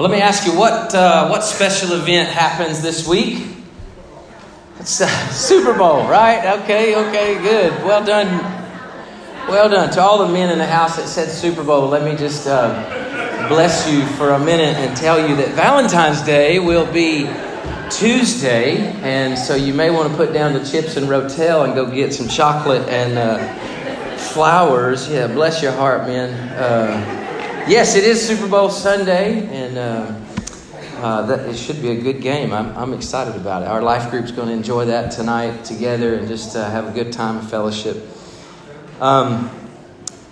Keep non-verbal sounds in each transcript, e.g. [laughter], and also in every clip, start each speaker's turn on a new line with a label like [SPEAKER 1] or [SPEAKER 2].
[SPEAKER 1] Well, let me ask you what uh, what special event happens this week? It's uh, [laughs] Super Bowl, right? Okay, okay, good. Well done, well done to all the men in the house that said Super Bowl. Let me just uh, bless you for a minute and tell you that Valentine's Day will be Tuesday, and so you may want to put down the chips and rotel and go get some chocolate and uh, flowers. Yeah, bless your heart, man. Yes, it is Super Bowl Sunday, and uh, uh, that, it should be a good game. I'm, I'm excited about it. Our life group's going to enjoy that tonight together and just uh, have a good time of fellowship. Um,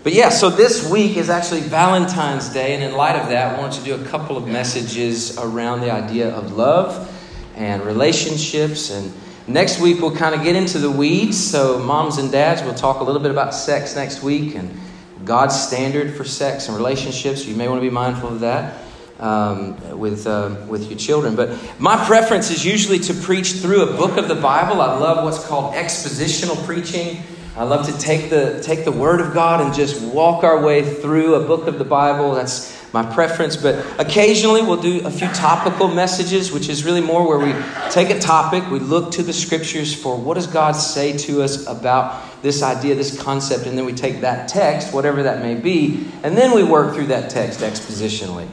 [SPEAKER 1] but yeah, so this week is actually Valentine's Day, and in light of that, I want to do a couple of messages around the idea of love and relationships. And next week, we'll kind of get into the weeds. So, moms and dads, we'll talk a little bit about sex next week and God's standard for sex and relationships. You may want to be mindful of that um, with, uh, with your children. But my preference is usually to preach through a book of the Bible. I love what's called expositional preaching. I love to take the, take the Word of God and just walk our way through a book of the Bible. That's my preference. But occasionally we'll do a few topical messages, which is really more where we take a topic, we look to the Scriptures for what does God say to us about this idea, this concept, and then we take that text, whatever that may be, and then we work through that text expositionally.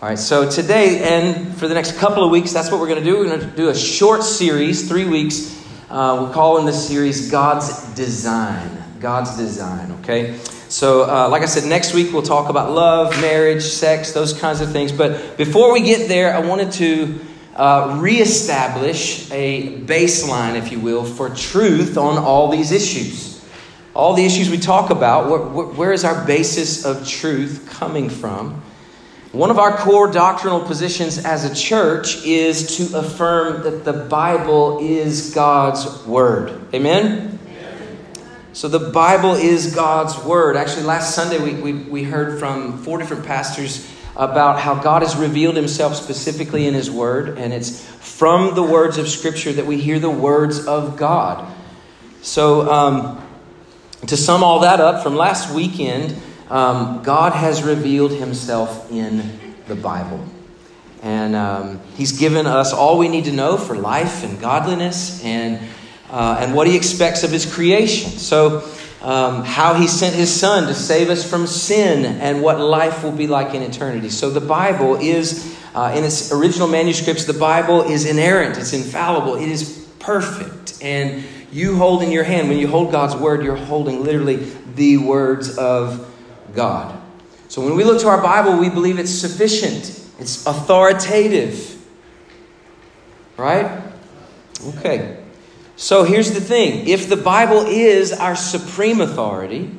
[SPEAKER 1] All right, so today and for the next couple of weeks, that's what we're going to do. We're going to do a short series, three weeks. Uh, we're calling this series God's Design. God's Design, okay? So, uh, like I said, next week we'll talk about love, marriage, sex, those kinds of things. But before we get there, I wanted to uh, reestablish a baseline, if you will, for truth on all these issues. All the issues we talk about, where, where is our basis of truth coming from? One of our core doctrinal positions as a church is to affirm that the Bible is God's Word. Amen? So the Bible is God's Word. Actually, last Sunday we, we, we heard from four different pastors about how God has revealed himself specifically in his word, and it's from the words of Scripture that we hear the words of God. So, um, to sum all that up from last weekend, um, God has revealed himself in the Bible. And um, he's given us all we need to know for life and godliness and, uh, and what he expects of his creation. So, um, how he sent his son to save us from sin and what life will be like in eternity. So the Bible is, uh, in its original manuscripts, the Bible is inerrant, it's infallible, it is perfect. And you hold in your hand, when you hold God's word, you're holding literally the words of God. So when we look to our Bible, we believe it's sufficient, it's authoritative. Right? Okay. So here's the thing if the Bible is our supreme authority,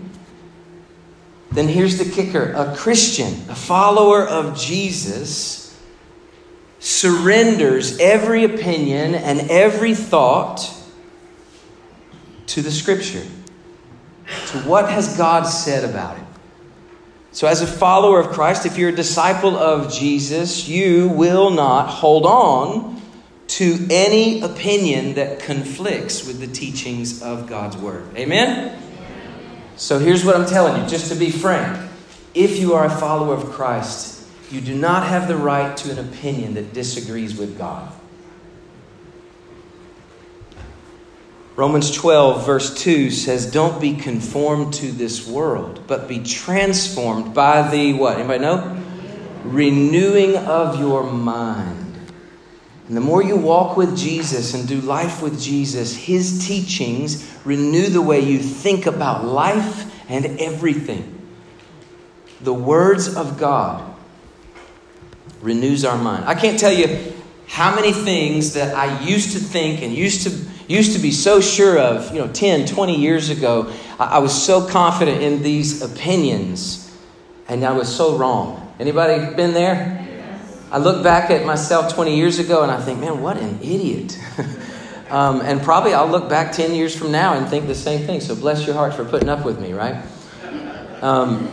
[SPEAKER 1] then here's the kicker a Christian, a follower of Jesus, surrenders every opinion and every thought to the Scripture, to what has God said about it. So, as a follower of Christ, if you're a disciple of Jesus, you will not hold on to any opinion that conflicts with the teachings of God's Word. Amen? So here's what I'm telling you, just to be frank. If you are a follower of Christ, you do not have the right to an opinion that disagrees with God. Romans 12, verse 2 says, Don't be conformed to this world, but be transformed by the what? Anybody know? Renewing of your mind and the more you walk with Jesus and do life with Jesus, his teachings renew the way you think about life and everything. The words of God renews our mind. I can't tell you how many things that I used to think and used to used to be so sure of, you know, 10, 20 years ago. I, I was so confident in these opinions and I was so wrong. Anybody been there? I look back at myself 20 years ago and I think, man, what an idiot. [laughs] um, and probably I'll look back 10 years from now and think the same thing. So bless your hearts for putting up with me, right? Um,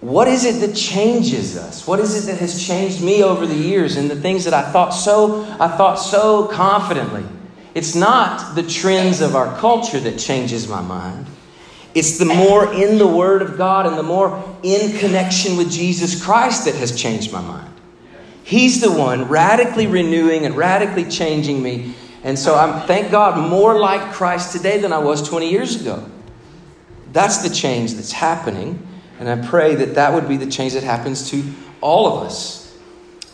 [SPEAKER 1] what is it that changes us? What is it that has changed me over the years and the things that I thought so I thought so confidently? It's not the trends of our culture that changes my mind. It's the more in the Word of God and the more in connection with Jesus Christ that has changed my mind. He's the one radically renewing and radically changing me. And so I'm, thank God, more like Christ today than I was 20 years ago. That's the change that's happening. And I pray that that would be the change that happens to all of us.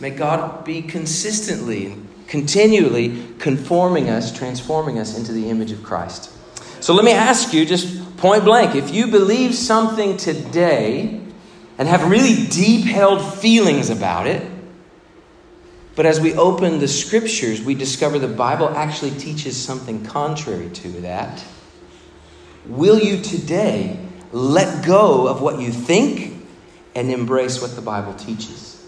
[SPEAKER 1] May God be consistently, continually conforming us, transforming us into the image of Christ. So let me ask you, just point blank, if you believe something today and have really deep held feelings about it, but as we open the scriptures, we discover the Bible actually teaches something contrary to that. Will you today let go of what you think and embrace what the Bible teaches?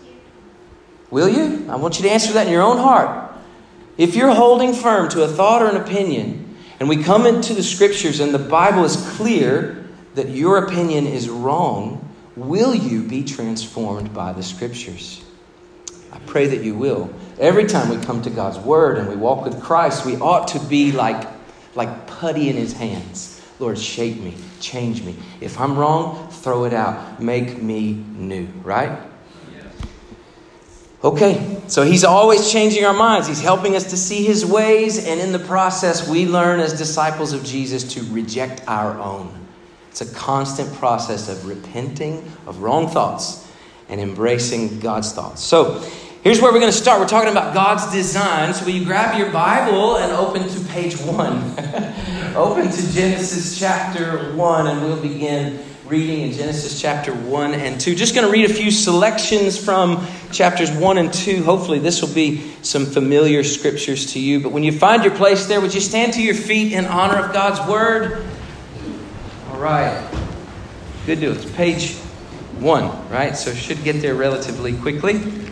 [SPEAKER 1] Will you? I want you to answer that in your own heart. If you're holding firm to a thought or an opinion, and we come into the scriptures and the Bible is clear that your opinion is wrong, will you be transformed by the scriptures? I pray that you will. Every time we come to God's word and we walk with Christ, we ought to be like, like putty in his hands Lord, shape me, change me. If I'm wrong, throw it out. Make me new, right? Okay, so he's always changing our minds. He's helping us to see his ways, and in the process, we learn as disciples of Jesus to reject our own. It's a constant process of repenting of wrong thoughts and embracing God's thoughts. So, here's where we're going to start. We're talking about God's design. So, will you grab your Bible and open to page one? [laughs] Open to Genesis chapter 1, and we'll begin reading in Genesis chapter 1 and 2. Just going to read a few selections from chapters 1 and 2. Hopefully, this will be some familiar scriptures to you. But when you find your place there, would you stand to your feet in honor of God's word? All right. Good deal. It's page 1, right? So, should get there relatively quickly.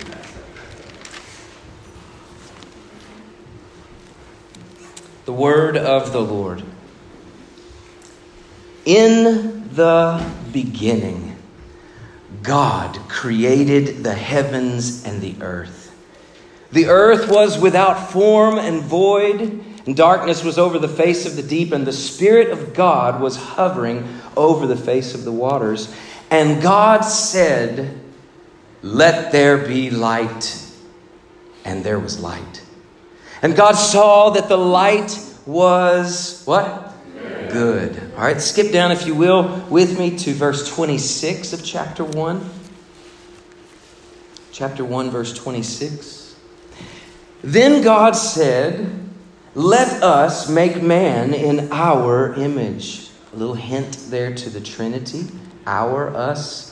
[SPEAKER 1] The word of the Lord. In the beginning, God created the heavens and the earth. The earth was without form and void, and darkness was over the face of the deep, and the Spirit of God was hovering over the face of the waters. And God said, Let there be light. And there was light. And God saw that the light was what? Good. All right, skip down, if you will, with me to verse 26 of chapter 1. Chapter 1, verse 26. Then God said, Let us make man in our image. A little hint there to the Trinity. Our, us.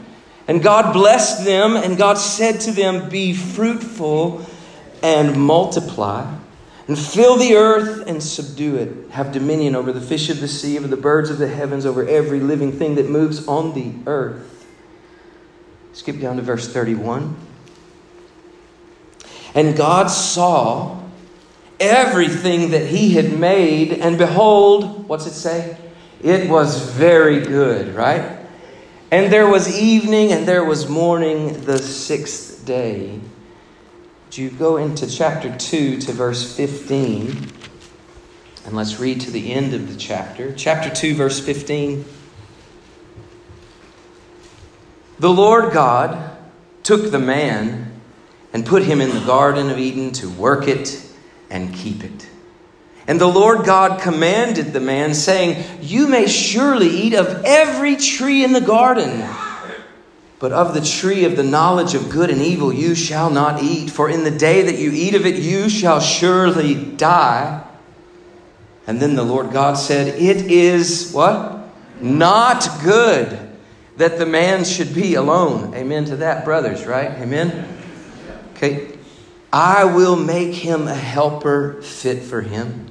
[SPEAKER 1] And God blessed them, and God said to them, Be fruitful and multiply, and fill the earth and subdue it. Have dominion over the fish of the sea, over the birds of the heavens, over every living thing that moves on the earth. Skip down to verse 31. And God saw everything that He had made, and behold, what's it say? It was very good, right? And there was evening and there was morning the sixth day. Do you go into chapter 2 to verse 15? And let's read to the end of the chapter. Chapter 2, verse 15. The Lord God took the man and put him in the Garden of Eden to work it and keep it. And the Lord God commanded the man, saying, You may surely eat of every tree in the garden, but of the tree of the knowledge of good and evil you shall not eat, for in the day that you eat of it you shall surely die. And then the Lord God said, It is what? Not good that the man should be alone. Amen to that, brothers, right? Amen? Okay. I will make him a helper fit for him.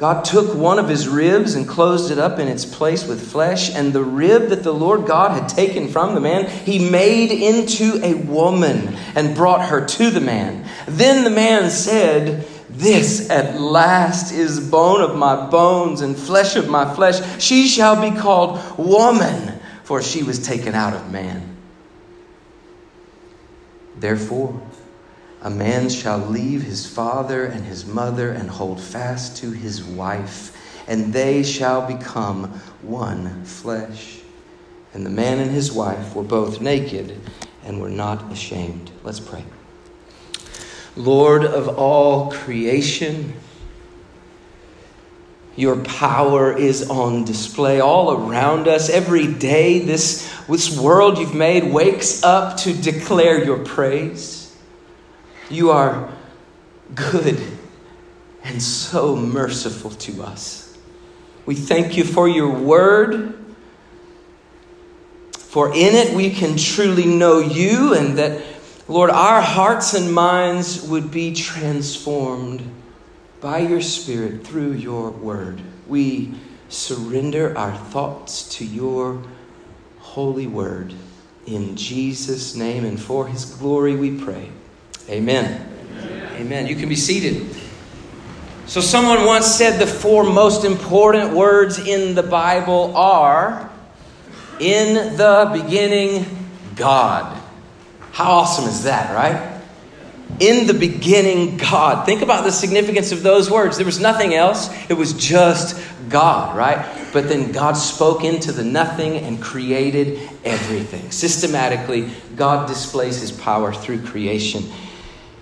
[SPEAKER 1] God took one of his ribs and closed it up in its place with flesh, and the rib that the Lord God had taken from the man, he made into a woman and brought her to the man. Then the man said, This at last is bone of my bones and flesh of my flesh. She shall be called woman, for she was taken out of man. Therefore, a man shall leave his father and his mother and hold fast to his wife, and they shall become one flesh. And the man and his wife were both naked and were not ashamed. Let's pray. Lord of all creation, your power is on display all around us. Every day, this, this world you've made wakes up to declare your praise. You are good and so merciful to us. We thank you for your word. For in it we can truly know you, and that, Lord, our hearts and minds would be transformed by your Spirit through your word. We surrender our thoughts to your holy word. In Jesus' name and for his glory we pray. Amen. Amen. Amen. You can be seated. So, someone once said the four most important words in the Bible are in the beginning, God. How awesome is that, right? In the beginning, God. Think about the significance of those words. There was nothing else, it was just God, right? But then God spoke into the nothing and created everything. Systematically, God displays his power through creation.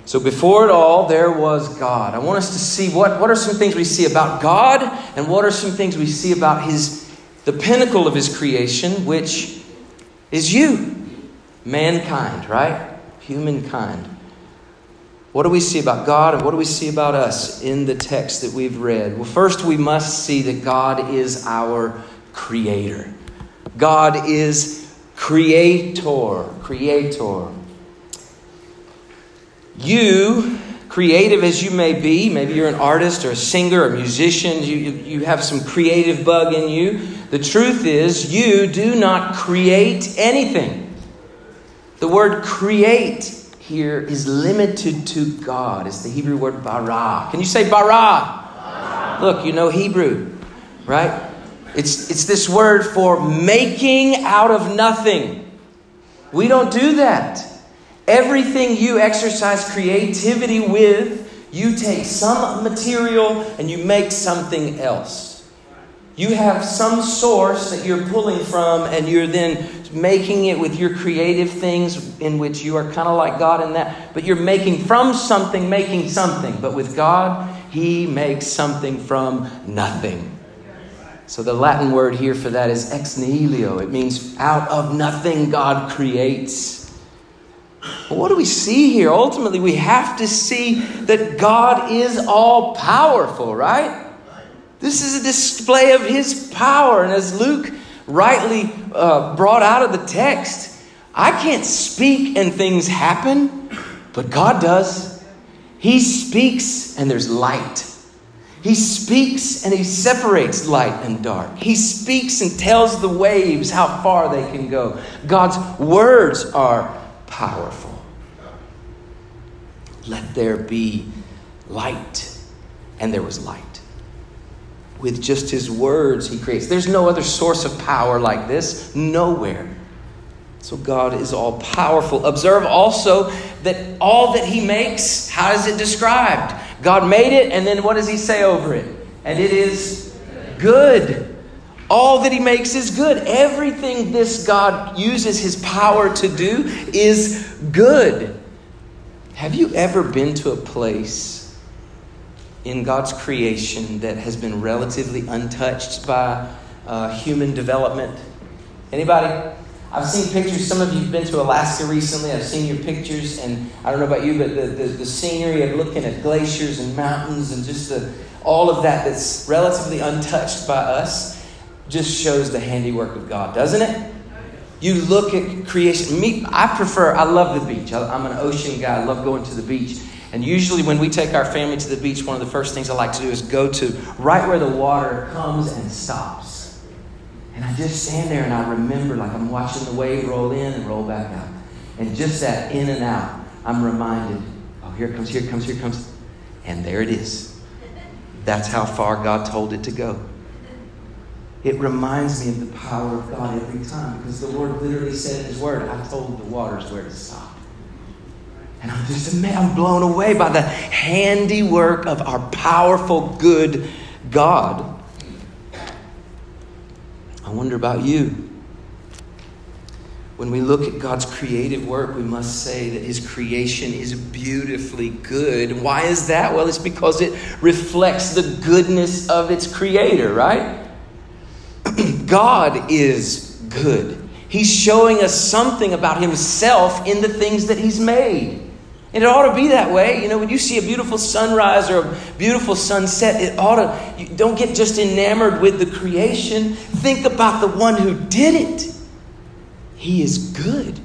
[SPEAKER 1] So before it all, there was God. I want us to see what, what are some things we see about God and what are some things we see about his the pinnacle of his creation, which is you. Mankind, right? Humankind. What do we see about God and what do we see about us in the text that we've read? Well, first we must see that God is our creator. God is creator, creator. You, creative as you may be, maybe you're an artist or a singer or a musician, you, you have some creative bug in you. The truth is, you do not create anything. The word create here is limited to God. It's the Hebrew word bara. Can you say bara? bara. Look, you know Hebrew, right? It's, it's this word for making out of nothing. We don't do that. Everything you exercise creativity with, you take some material and you make something else. You have some source that you're pulling from, and you're then making it with your creative things, in which you are kind of like God in that. But you're making from something, making something. But with God, He makes something from nothing. So the Latin word here for that is ex nihilo. It means out of nothing, God creates. What do we see here? Ultimately, we have to see that God is all powerful, right? This is a display of his power. And as Luke rightly uh, brought out of the text, I can't speak and things happen, but God does. He speaks and there's light. He speaks and he separates light and dark. He speaks and tells the waves how far they can go. God's words are powerful. Let there be light. And there was light. With just his words, he creates. There's no other source of power like this, nowhere. So God is all powerful. Observe also that all that he makes, how is it described? God made it, and then what does he say over it? And it is good. All that he makes is good. Everything this God uses his power to do is good. Have you ever been to a place in God's creation that has been relatively untouched by uh, human development? Anybody? I've seen pictures. Some of you have been to Alaska recently. I've seen your pictures, and I don't know about you, but the, the, the scenery of looking at glaciers and mountains and just the, all of that that's relatively untouched by us just shows the handiwork of God, doesn't it? You look at creation. Me, I prefer, I love the beach. I, I'm an ocean guy. I love going to the beach. And usually, when we take our family to the beach, one of the first things I like to do is go to right where the water comes and stops. And I just stand there and I remember, like I'm watching the wave roll in and roll back out. And just that in and out, I'm reminded, oh, here comes, here comes, here comes. And there it is. That's how far God told it to go. It reminds me of the power of God every time because the Lord literally said in His Word, I told the waters where to stop. And I'm just I'm blown away by the handiwork of our powerful, good God. I wonder about you. When we look at God's creative work, we must say that His creation is beautifully good. Why is that? Well, it's because it reflects the goodness of its creator, right? God is good. He's showing us something about Himself in the things that He's made. And it ought to be that way. You know, when you see a beautiful sunrise or a beautiful sunset, it ought to, you don't get just enamored with the creation. Think about the one who did it. He is good.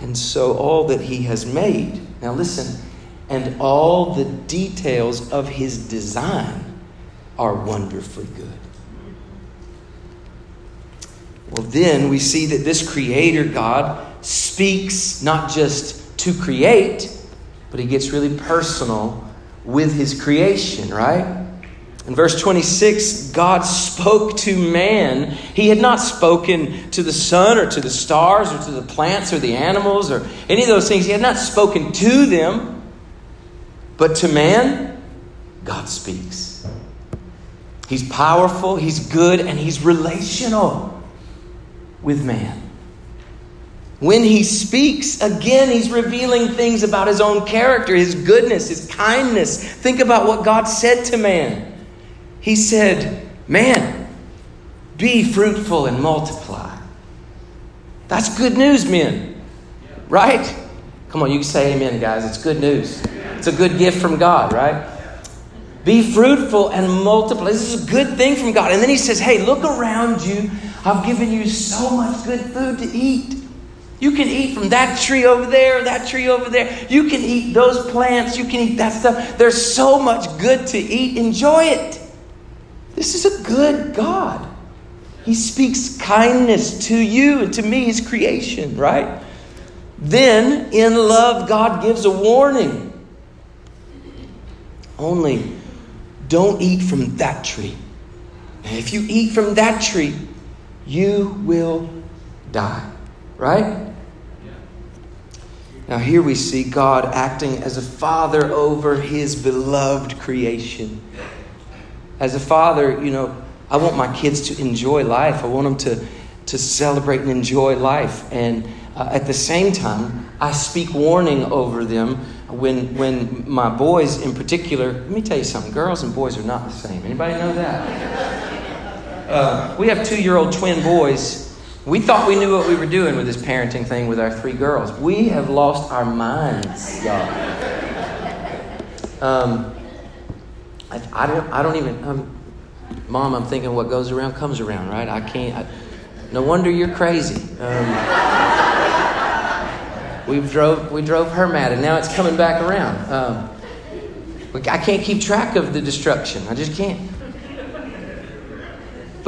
[SPEAKER 1] And so all that he has made, now listen, and all the details of his design are wonderfully good. Well, then we see that this creator God speaks not just to create, but he gets really personal with his creation, right? In verse 26, God spoke to man. He had not spoken to the sun or to the stars or to the plants or the animals or any of those things. He had not spoken to them. But to man, God speaks. He's powerful, he's good, and he's relational with man. When he speaks, again, he's revealing things about his own character, his goodness, his kindness. Think about what God said to man. He said, Man, be fruitful and multiply. That's good news, men. Right? Come on, you can say amen, guys. It's good news. It's a good gift from God, right? Be fruitful and multiply. This is a good thing from God. And then he says, Hey, look around you. I've given you so much good food to eat. You can eat from that tree over there, that tree over there. You can eat those plants. You can eat that stuff. There's so much good to eat. Enjoy it. This is a good God. He speaks kindness to you and to me, His creation, right? Then, in love, God gives a warning. Only don't eat from that tree. If you eat from that tree, you will die. Right? Now, here we see God acting as a father over his beloved creation. As a father, you know, I want my kids to enjoy life. I want them to, to celebrate and enjoy life. And uh, at the same time, I speak warning over them when, when my boys in particular, let me tell you something, girls and boys are not the same. Anybody know that? Uh, we have two year old twin boys we thought we knew what we were doing with this parenting thing with our three girls. We have lost our minds, y'all. Um, I, I, don't, I don't even, um, Mom, I'm thinking what goes around comes around, right? I can't, I, no wonder you're crazy. Um, we drove, we drove her mad, and now it's coming back around. Um, I can't keep track of the destruction. I just can't.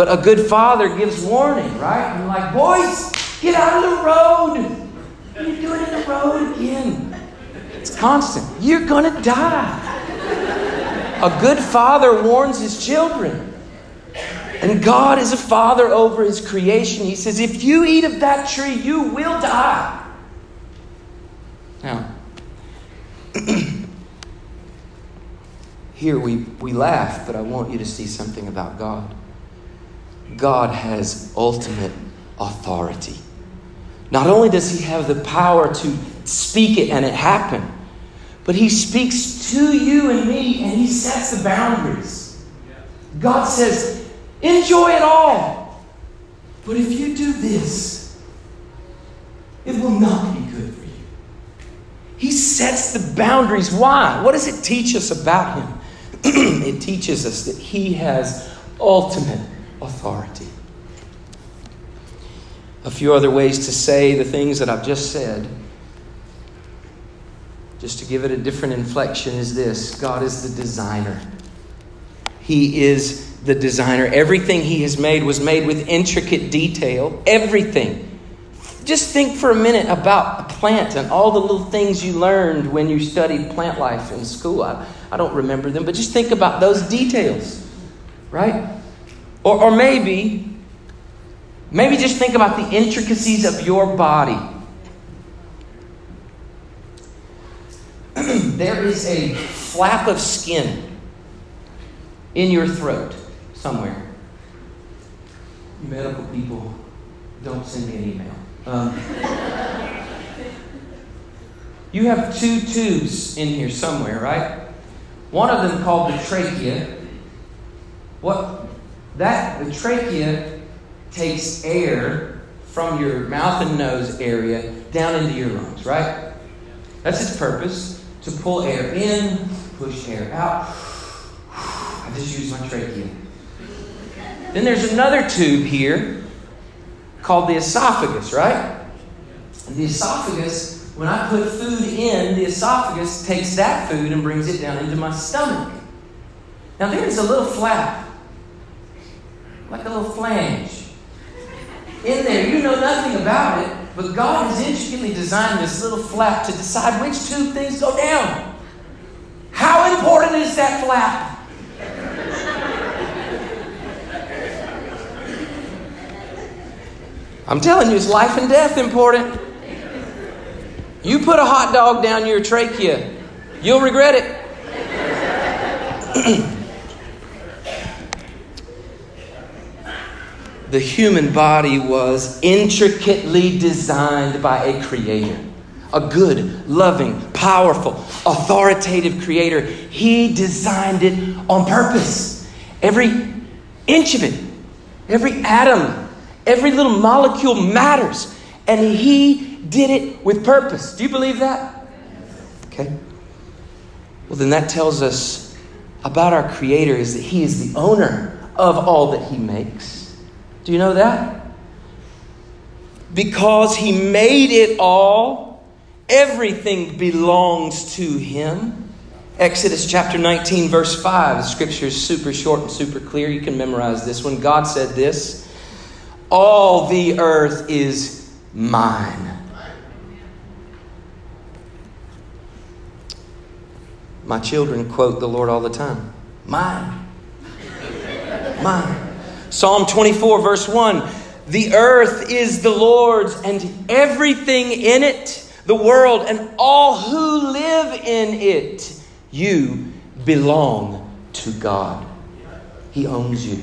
[SPEAKER 1] But a good father gives warning, right? I'm like, boys, get out of the road. What are you doing in the road again? It's constant. You're going to die. A good father warns his children. And God is a father over his creation. He says, if you eat of that tree, you will die. Now, [clears throat] here we, we laugh, but I want you to see something about God. God has ultimate authority. Not only does he have the power to speak it and it happen, but He speaks to you and me and He sets the boundaries. God says, enjoy it all. But if you do this, it will not be good for you. He sets the boundaries. Why? What does it teach us about Him? [clears throat] it teaches us that He has ultimate authority. A few other ways to say the things that I've just said, just to give it a different inflection, is this God is the designer. He is the designer. Everything He has made was made with intricate detail. Everything. Just think for a minute about a plant and all the little things you learned when you studied plant life in school. I, I don't remember them, but just think about those details, right? Or, or maybe, maybe just think about the intricacies of your body. [clears throat] there is a flap of skin in your throat somewhere. Medical people, don't send me an email. Um, [laughs] you have two tubes in here somewhere, right? One of them called the trachea. What that the trachea takes air from your mouth and nose area down into your lungs, right? That's its purpose to pull air in, push air out. I just use my trachea. Then there's another tube here called the esophagus, right? And the esophagus, when I put food in, the esophagus takes that food and brings it down into my stomach. Now there's a little flap like a little flange. In there, you know nothing about it, but God has intricately designed this little flap to decide which two things go down. How important is that flap? I'm telling you, it's life and death important. You put a hot dog down your trachea, you'll regret it. [clears throat] the human body was intricately designed by a creator. A good, loving, powerful, authoritative creator. He designed it on purpose. Every inch of it, every atom, every little molecule matters. And He did it with purpose. Do you believe that? Okay. Well, then that tells us about our Creator is that He is the owner of all that He makes. Do you know that? Because he made it all, everything belongs to him. Exodus chapter 19, verse 5. The scripture is super short and super clear. You can memorize this one. God said this All the earth is mine. My children quote the Lord all the time Mine. Mine. Psalm 24, verse 1 The earth is the Lord's and everything in it, the world and all who live in it. You belong to God. He owns you.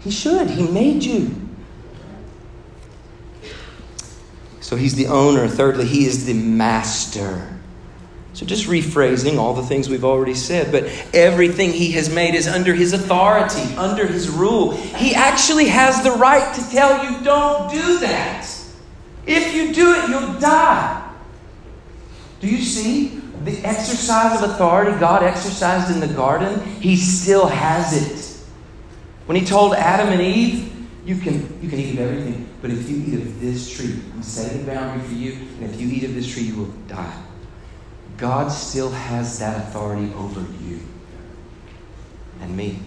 [SPEAKER 1] He should. He made you. So he's the owner. Thirdly, he is the master. So, just rephrasing all the things we've already said, but everything he has made is under his authority, under his rule. He actually has the right to tell you, don't do that. If you do it, you'll die. Do you see the exercise of authority God exercised in the garden? He still has it. When he told Adam and Eve, you can, you can eat of everything, but if you eat of this tree, I'm setting a boundary for you, and if you eat of this tree, you will die. God still has that authority over you and me.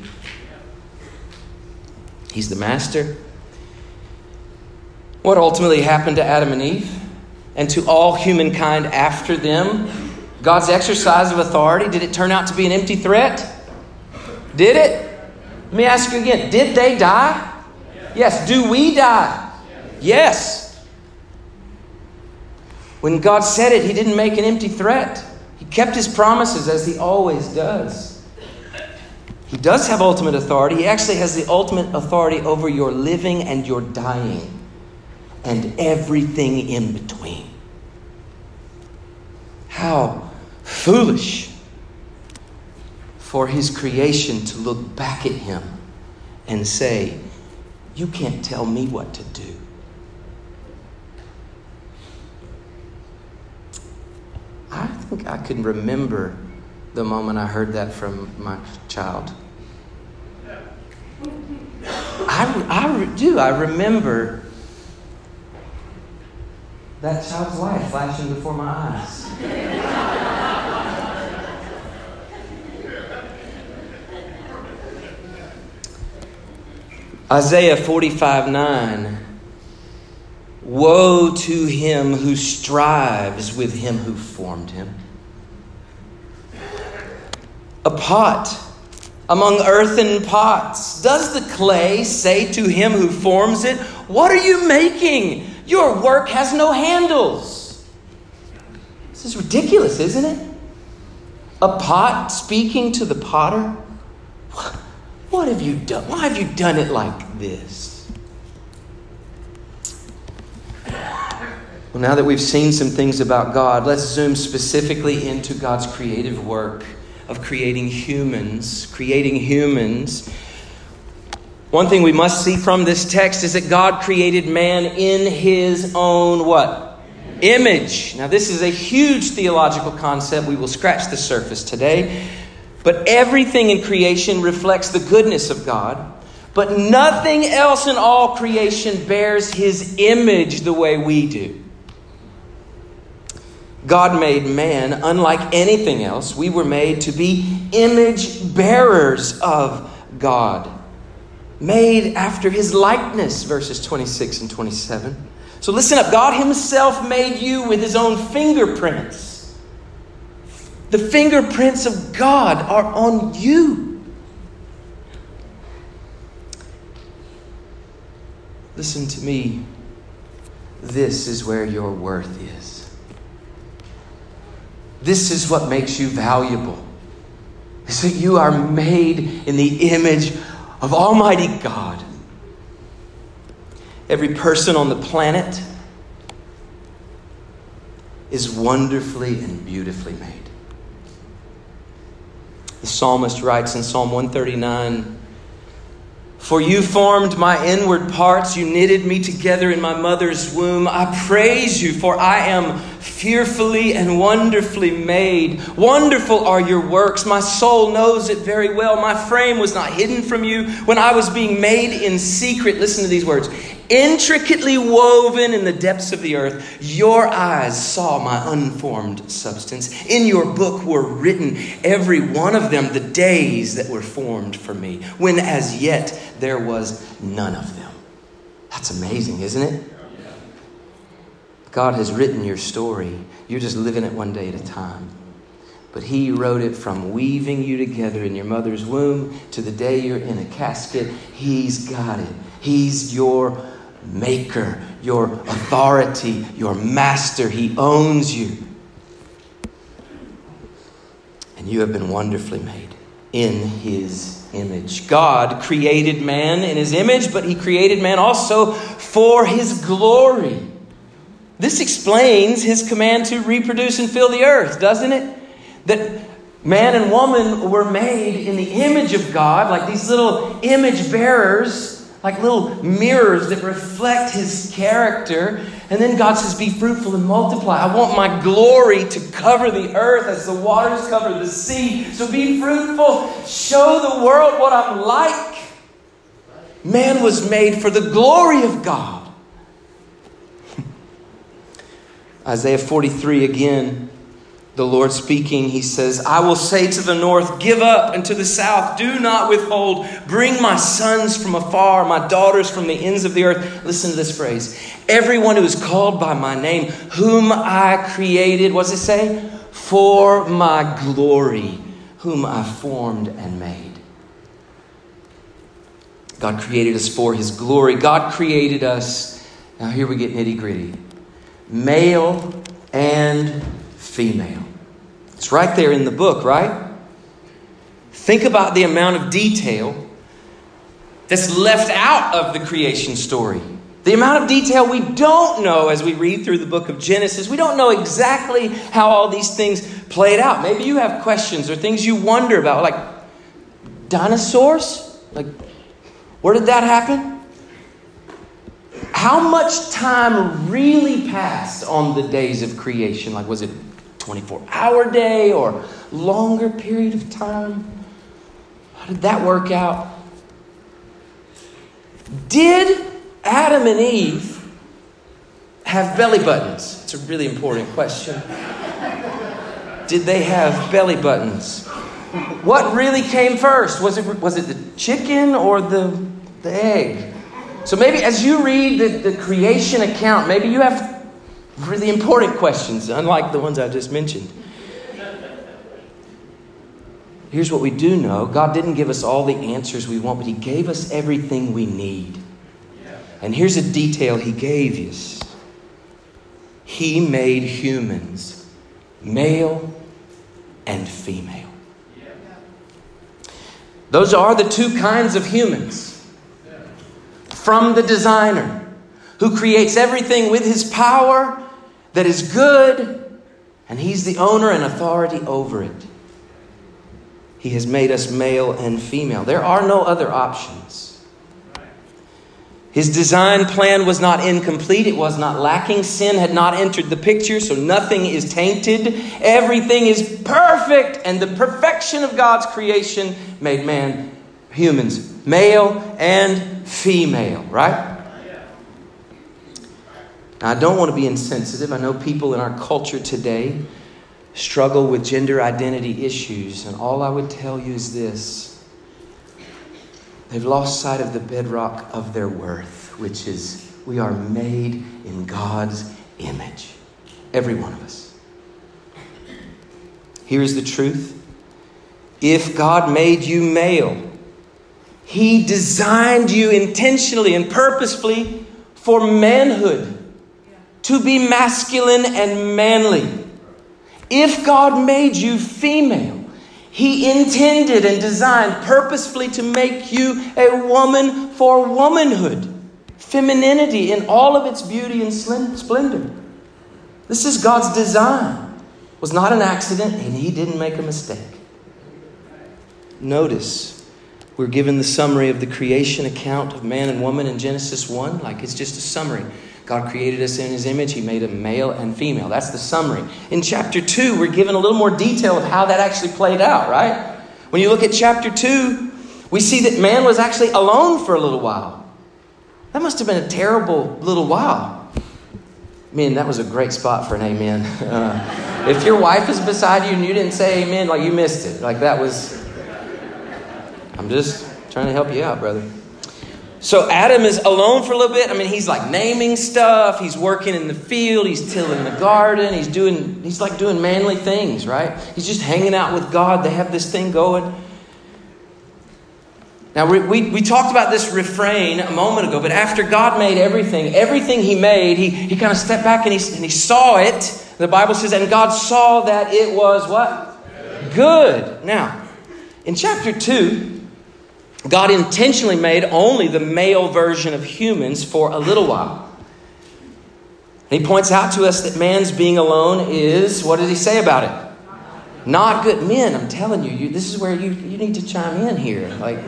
[SPEAKER 1] He's the master. What ultimately happened to Adam and Eve and to all humankind after them? God's exercise of authority, did it turn out to be an empty threat? Did it? Let me ask you again did they die? Yes. Do we die? Yes. When God said it, He didn't make an empty threat. He kept His promises as He always does. He does have ultimate authority. He actually has the ultimate authority over your living and your dying and everything in between. How foolish for his creation to look back at him and say, You can't tell me what to do. I think I can remember the moment I heard that from my child. I, I do. I remember that child's life flashing before my eyes. Isaiah 45 9. Woe to him who strives with him who formed him. A pot among earthen pots. Does the clay say to him who forms it, What are you making? Your work has no handles. This is ridiculous, isn't it? A pot speaking to the potter? What have you done? Why have you done it like this? Well, now that we've seen some things about God, let's zoom specifically into God's creative work of creating humans, creating humans. One thing we must see from this text is that God created man in his own what? Image. Now, this is a huge theological concept. We will scratch the surface today. But everything in creation reflects the goodness of God. But nothing else in all creation bears his image the way we do. God made man unlike anything else. We were made to be image bearers of God, made after his likeness, verses 26 and 27. So listen up God himself made you with his own fingerprints. The fingerprints of God are on you. Listen to me. This is where your worth is. This is what makes you valuable. Is that you are made in the image of Almighty God. Every person on the planet is wonderfully and beautifully made. The psalmist writes in Psalm 139 For you formed my inward parts, you knitted me together in my mother's womb. I praise you, for I am fearfully and wonderfully made. Wonderful are your works. My soul knows it very well. My frame was not hidden from you when I was being made in secret. Listen to these words intricately woven in the depths of the earth, your eyes saw my unformed substance. In your book were written, every one of them, the days that were formed for me, when as yet there was none of them. That's amazing, isn't it? God has written your story. You're just living it one day at a time. But He wrote it from weaving you together in your mother's womb to the day you're in a casket. He's got it. He's your maker, your authority, your master. He owns you. And you have been wonderfully made in his image. God created man in his image, but he created man also for his glory. This explains his command to reproduce and fill the earth, doesn't it? That man and woman were made in the image of God, like these little image bearers like little mirrors that reflect his character. And then God says, Be fruitful and multiply. I want my glory to cover the earth as the waters cover the sea. So be fruitful. Show the world what I'm like. Man was made for the glory of God. Isaiah 43 again the Lord speaking, he says, I will say to the north, Give up, and to the south, Do not withhold. Bring my sons from afar, my daughters from the ends of the earth. Listen to this phrase Everyone who is called by my name, whom I created, what's it say? For my glory, whom I formed and made. God created us for his glory. God created us. Now, here we get nitty gritty male and female. It's right there in the book, right? Think about the amount of detail that's left out of the creation story. The amount of detail we don't know as we read through the book of Genesis, we don't know exactly how all these things played out. Maybe you have questions or things you wonder about, like dinosaurs? Like, where did that happen? How much time really passed on the days of creation? Like, was it 24 hour day or longer period of time? How did that work out? Did Adam and Eve have belly buttons? It's a really important question. Did they have belly buttons? What really came first? Was it, was it the chicken or the, the egg? So maybe as you read the, the creation account, maybe you have really important questions, unlike the ones I just mentioned. Here's what we do know God didn't give us all the answers we want, but He gave us everything we need. And here's a detail he gave us He made humans male and female. Those are the two kinds of humans from the designer who creates everything with his power that is good, and he's the owner and authority over it. He has made us male and female. There are no other options. His design plan was not incomplete, it was not lacking. Sin had not entered the picture, so nothing is tainted. Everything is perfect, and the perfection of God's creation made man, humans, male and female, right? Now, I don't want to be insensitive. I know people in our culture today struggle with gender identity issues, and all I would tell you is this They've lost sight of the bedrock of their worth, which is we are made in God's image. Every one of us. Here's the truth if God made you male, He designed you intentionally and purposefully for manhood, to be masculine and manly. If God made you female, he intended and designed purposefully to make you a woman for womanhood, femininity in all of its beauty and splendor. This is God's design. It was not an accident, and He didn't make a mistake. Notice, we're given the summary of the creation account of man and woman in Genesis 1, like it's just a summary. God created us in his image. He made a male and female. That's the summary. In chapter 2, we're given a little more detail of how that actually played out, right? When you look at chapter 2, we see that man was actually alone for a little while. That must have been a terrible little while. Man, that was a great spot for an amen. [laughs] Uh, if your wife is beside you and you didn't say amen, like you missed it. Like that was. I'm just trying to help you out, brother. So Adam is alone for a little bit. I mean, he's like naming stuff. He's working in the field. He's tilling the garden. He's doing, he's like doing manly things, right? He's just hanging out with God. They have this thing going. Now, we, we, we, talked about this refrain a moment ago, but after God made everything, everything He made, He, he kind of stepped back and he, and he saw it. The Bible says, and God saw that it was what? Good. Now, in chapter 2, God intentionally made only the male version of humans for a little while. he points out to us that man's being alone is, what does he say about it? Not good. Men, I'm telling you, you this is where you, you need to chime in here. Like,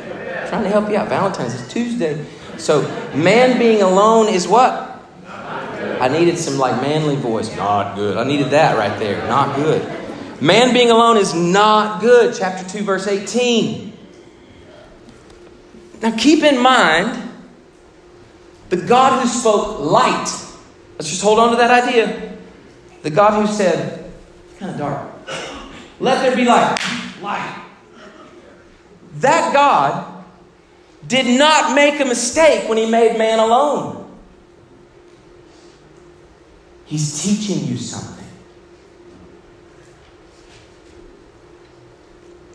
[SPEAKER 1] trying to help you out. Valentine's is Tuesday. So, man being alone is what? I needed some like manly voice. Not good. I needed that right there. Not good. Man being alone is not good. Chapter 2, verse 18. Now keep in mind the God who spoke light. Let's just hold on to that idea. The God who said, it's kind of dark. Let there be light. Light. That God did not make a mistake when he made man alone. He's teaching you something.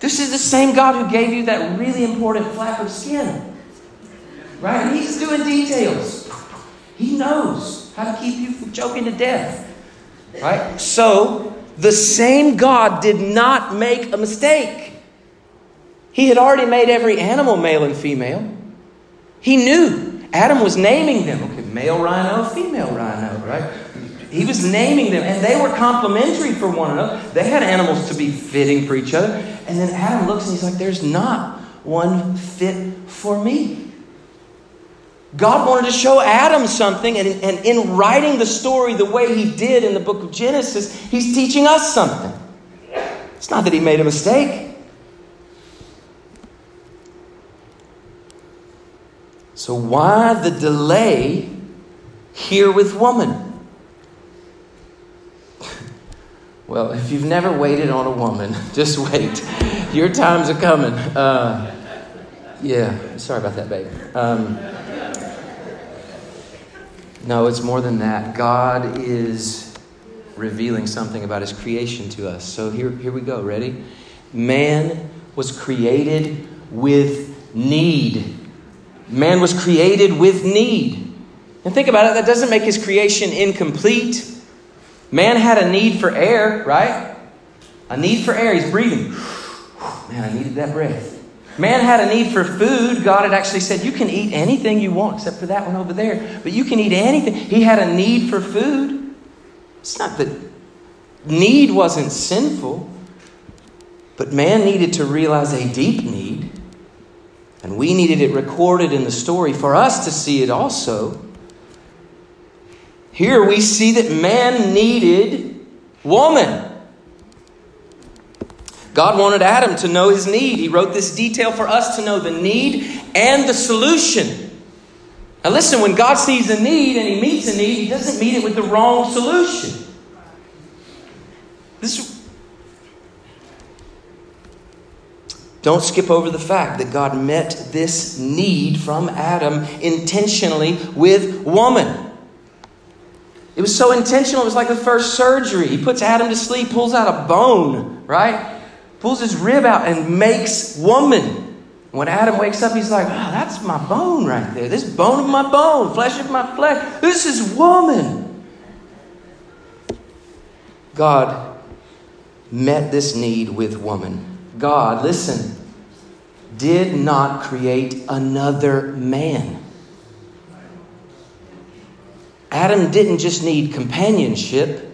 [SPEAKER 1] This is the same God who gave you that really important flap of skin. Right? He's doing details. He knows how to keep you from choking to death. Right? So, the same God did not make a mistake. He had already made every animal male and female. He knew. Adam was naming them. Okay, male rhino, female rhino, right? He was naming them, and they were complementary for one another. They had animals to be fitting for each other. And then Adam looks and he's like, There's not one fit for me. God wanted to show Adam something, and, and in writing the story the way he did in the book of Genesis, he's teaching us something. It's not that he made a mistake. So, why the delay here with woman? Well, if you've never waited on a woman, [laughs] just wait. Your times are coming. Uh, yeah, sorry about that, babe. Um, no, it's more than that. God is revealing something about his creation to us. So here, here we go. Ready? Man was created with need. Man was created with need. And think about it, that doesn't make his creation incomplete. Man had a need for air, right? A need for air. He's breathing. [sighs] Man, I needed that breath. Man had a need for food. God had actually said, You can eat anything you want, except for that one over there. But you can eat anything. He had a need for food. It's not that need wasn't sinful, but man needed to realize a deep need. And we needed it recorded in the story for us to see it also. Here we see that man needed woman. God wanted Adam to know his need. He wrote this detail for us to know the need and the solution. Now, listen, when God sees a need and he meets a need, he doesn't meet it with the wrong solution. This Don't skip over the fact that God met this need from Adam intentionally with woman. It was so intentional, it was like the first surgery. He puts Adam to sleep, pulls out a bone, right? Pulls his rib out and makes woman. When Adam wakes up, he's like, wow, that's my bone right there. This bone of my bone, flesh of my flesh. This is woman. God met this need with woman. God, listen, did not create another man. Adam didn't just need companionship,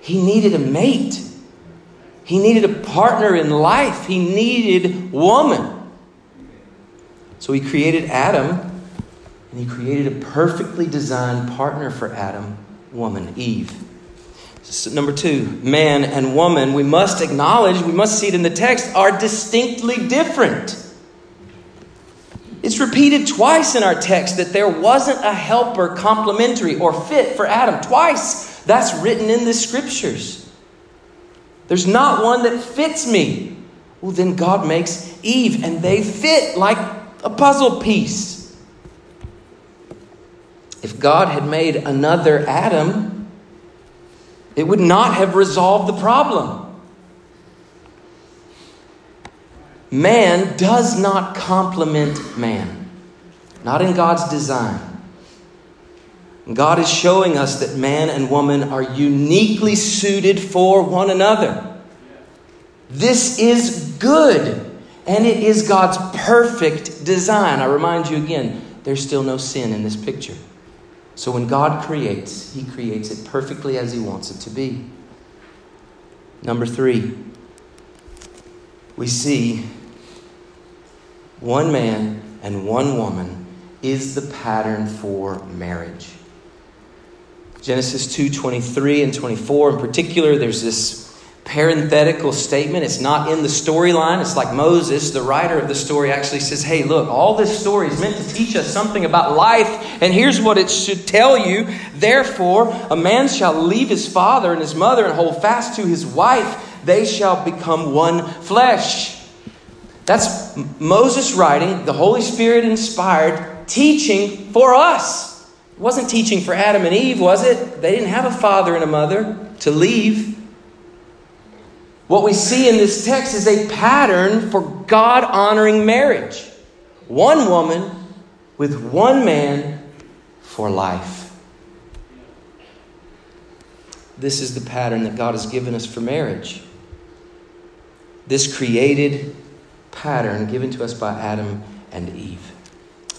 [SPEAKER 1] he needed a mate. He needed a partner in life. He needed woman. So he created Adam, and he created a perfectly designed partner for Adam, woman, Eve. So number two, man and woman, we must acknowledge, we must see it in the text, are distinctly different. It's repeated twice in our text that there wasn't a helper complementary or fit for Adam. Twice that's written in the scriptures. There's not one that fits me. Well, then God makes Eve, and they fit like a puzzle piece. If God had made another Adam, it would not have resolved the problem. Man does not complement man, not in God's design. God is showing us that man and woman are uniquely suited for one another. This is good, and it is God's perfect design. I remind you again, there's still no sin in this picture. So when God creates, He creates it perfectly as He wants it to be. Number three, we see one man and one woman is the pattern for marriage. Genesis 2 23 and 24 in particular, there's this parenthetical statement. It's not in the storyline. It's like Moses, the writer of the story, actually says, Hey, look, all this story is meant to teach us something about life, and here's what it should tell you. Therefore, a man shall leave his father and his mother and hold fast to his wife. They shall become one flesh. That's Moses writing, the Holy Spirit inspired, teaching for us. It wasn't teaching for Adam and Eve, was it? They didn't have a father and a mother to leave. What we see in this text is a pattern for God honoring marriage. One woman with one man for life. This is the pattern that God has given us for marriage. This created pattern given to us by Adam and Eve.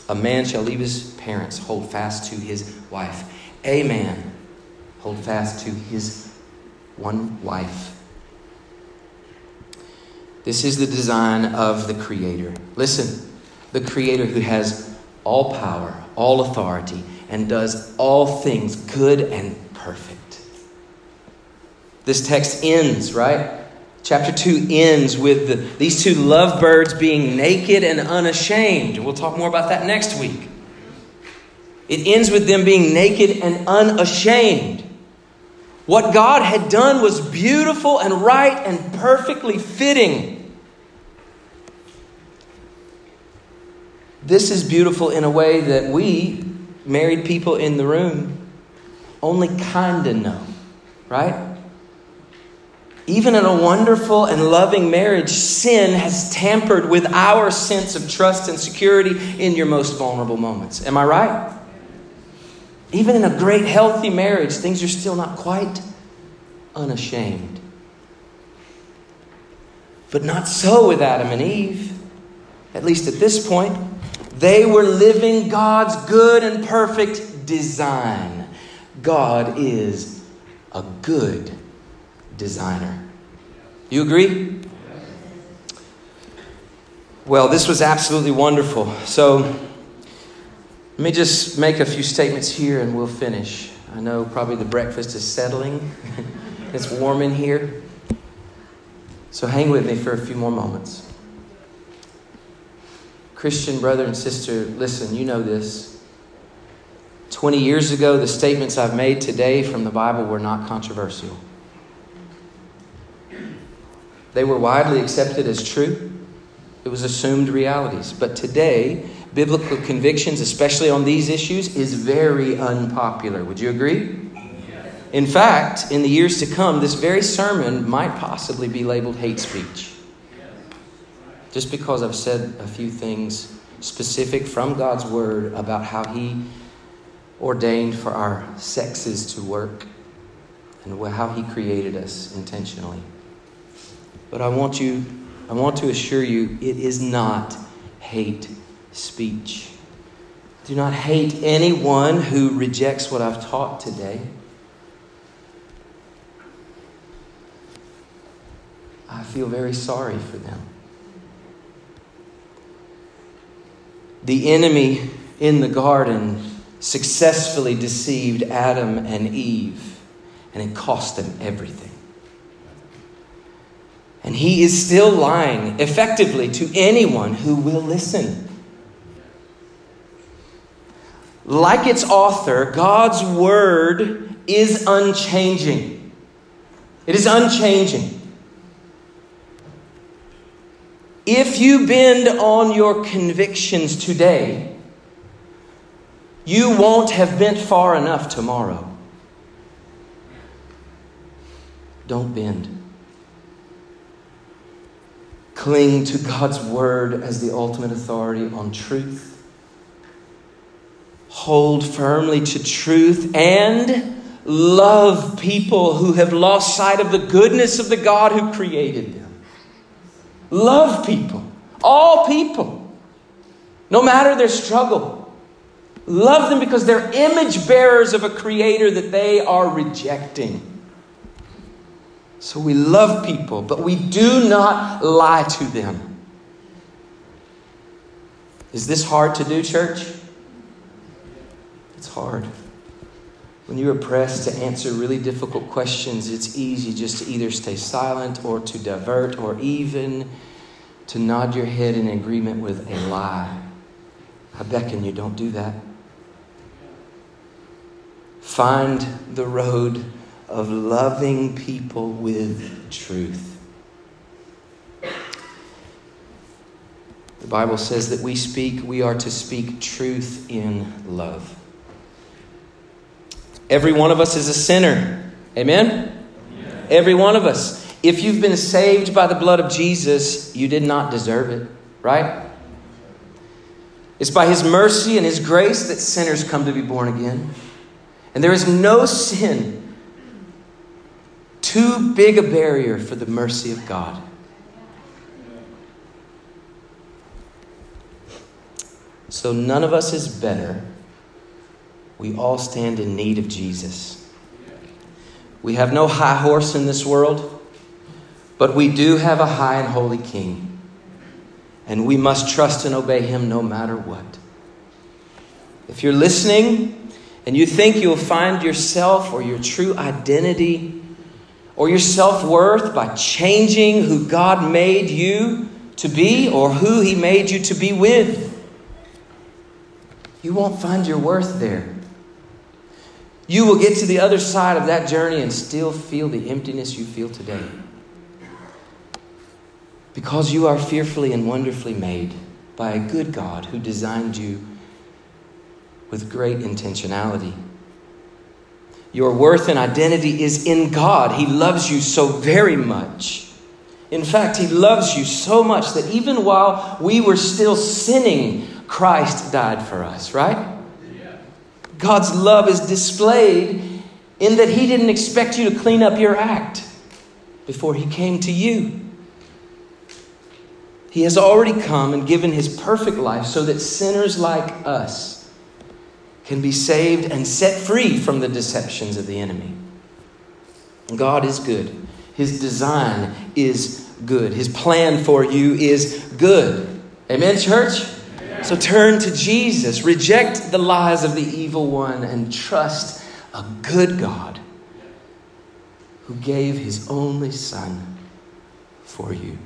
[SPEAKER 1] A man shall leave his parents, hold fast to his wife. A man hold fast to his one wife. This is the design of the Creator. Listen, the Creator who has all power, all authority, and does all things good and perfect. This text ends, right? Chapter 2 ends with the, these two lovebirds being naked and unashamed. We'll talk more about that next week. It ends with them being naked and unashamed. What God had done was beautiful and right and perfectly fitting. This is beautiful in a way that we, married people in the room, only kind of know, right? Even in a wonderful and loving marriage, sin has tampered with our sense of trust and security in your most vulnerable moments. Am I right? Even in a great, healthy marriage, things are still not quite unashamed. But not so with Adam and Eve, at least at this point. They were living God's good and perfect design. God is a good designer. You agree? Well, this was absolutely wonderful. So, let me just make a few statements here and we'll finish. I know probably the breakfast is settling, [laughs] it's warm in here. So, hang with me for a few more moments. Christian brother and sister, listen, you know this. 20 years ago, the statements I've made today from the Bible were not controversial. They were widely accepted as true. It was assumed realities. But today, biblical convictions, especially on these issues, is very unpopular. Would you agree? In fact, in the years to come, this very sermon might possibly be labeled hate speech. Just because I've said a few things specific from God's Word about how He ordained for our sexes to work and how He created us intentionally. But I want you, I want to assure you, it is not hate speech. Do not hate anyone who rejects what I've taught today. I feel very sorry for them. The enemy in the garden successfully deceived Adam and Eve, and it cost them everything. And he is still lying effectively to anyone who will listen. Like its author, God's word is unchanging. It is unchanging. If you bend on your convictions today, you won't have bent far enough tomorrow. Don't bend. Cling to God's word as the ultimate authority on truth. Hold firmly to truth and love people who have lost sight of the goodness of the God who created them. Love people, all people, no matter their struggle. Love them because they're image bearers of a creator that they are rejecting. So we love people, but we do not lie to them. Is this hard to do, church? It's hard. When you are pressed to answer really difficult questions, it's easy just to either stay silent or to divert or even to nod your head in agreement with a lie. I beckon you, don't do that. Find the road of loving people with truth. The Bible says that we speak, we are to speak truth in love. Every one of us is a sinner. Amen? Every one of us. If you've been saved by the blood of Jesus, you did not deserve it, right? It's by His mercy and His grace that sinners come to be born again. And there is no sin too big a barrier for the mercy of God. So none of us is better. We all stand in need of Jesus. We have no high horse in this world, but we do have a high and holy King. And we must trust and obey him no matter what. If you're listening and you think you'll find yourself or your true identity or your self worth by changing who God made you to be or who He made you to be with, you won't find your worth there. You will get to the other side of that journey and still feel the emptiness you feel today. Because you are fearfully and wonderfully made by a good God who designed you with great intentionality. Your worth and identity is in God. He loves you so very much. In fact, He loves you so much that even while we were still sinning, Christ died for us, right? God's love is displayed in that He didn't expect you to clean up your act before He came to you. He has already come and given His perfect life so that sinners like us can be saved and set free from the deceptions of the enemy. God is good. His design is good. His plan for you is good. Amen, church? So turn to Jesus. Reject the lies of the evil one and trust a good God who gave his only Son for you.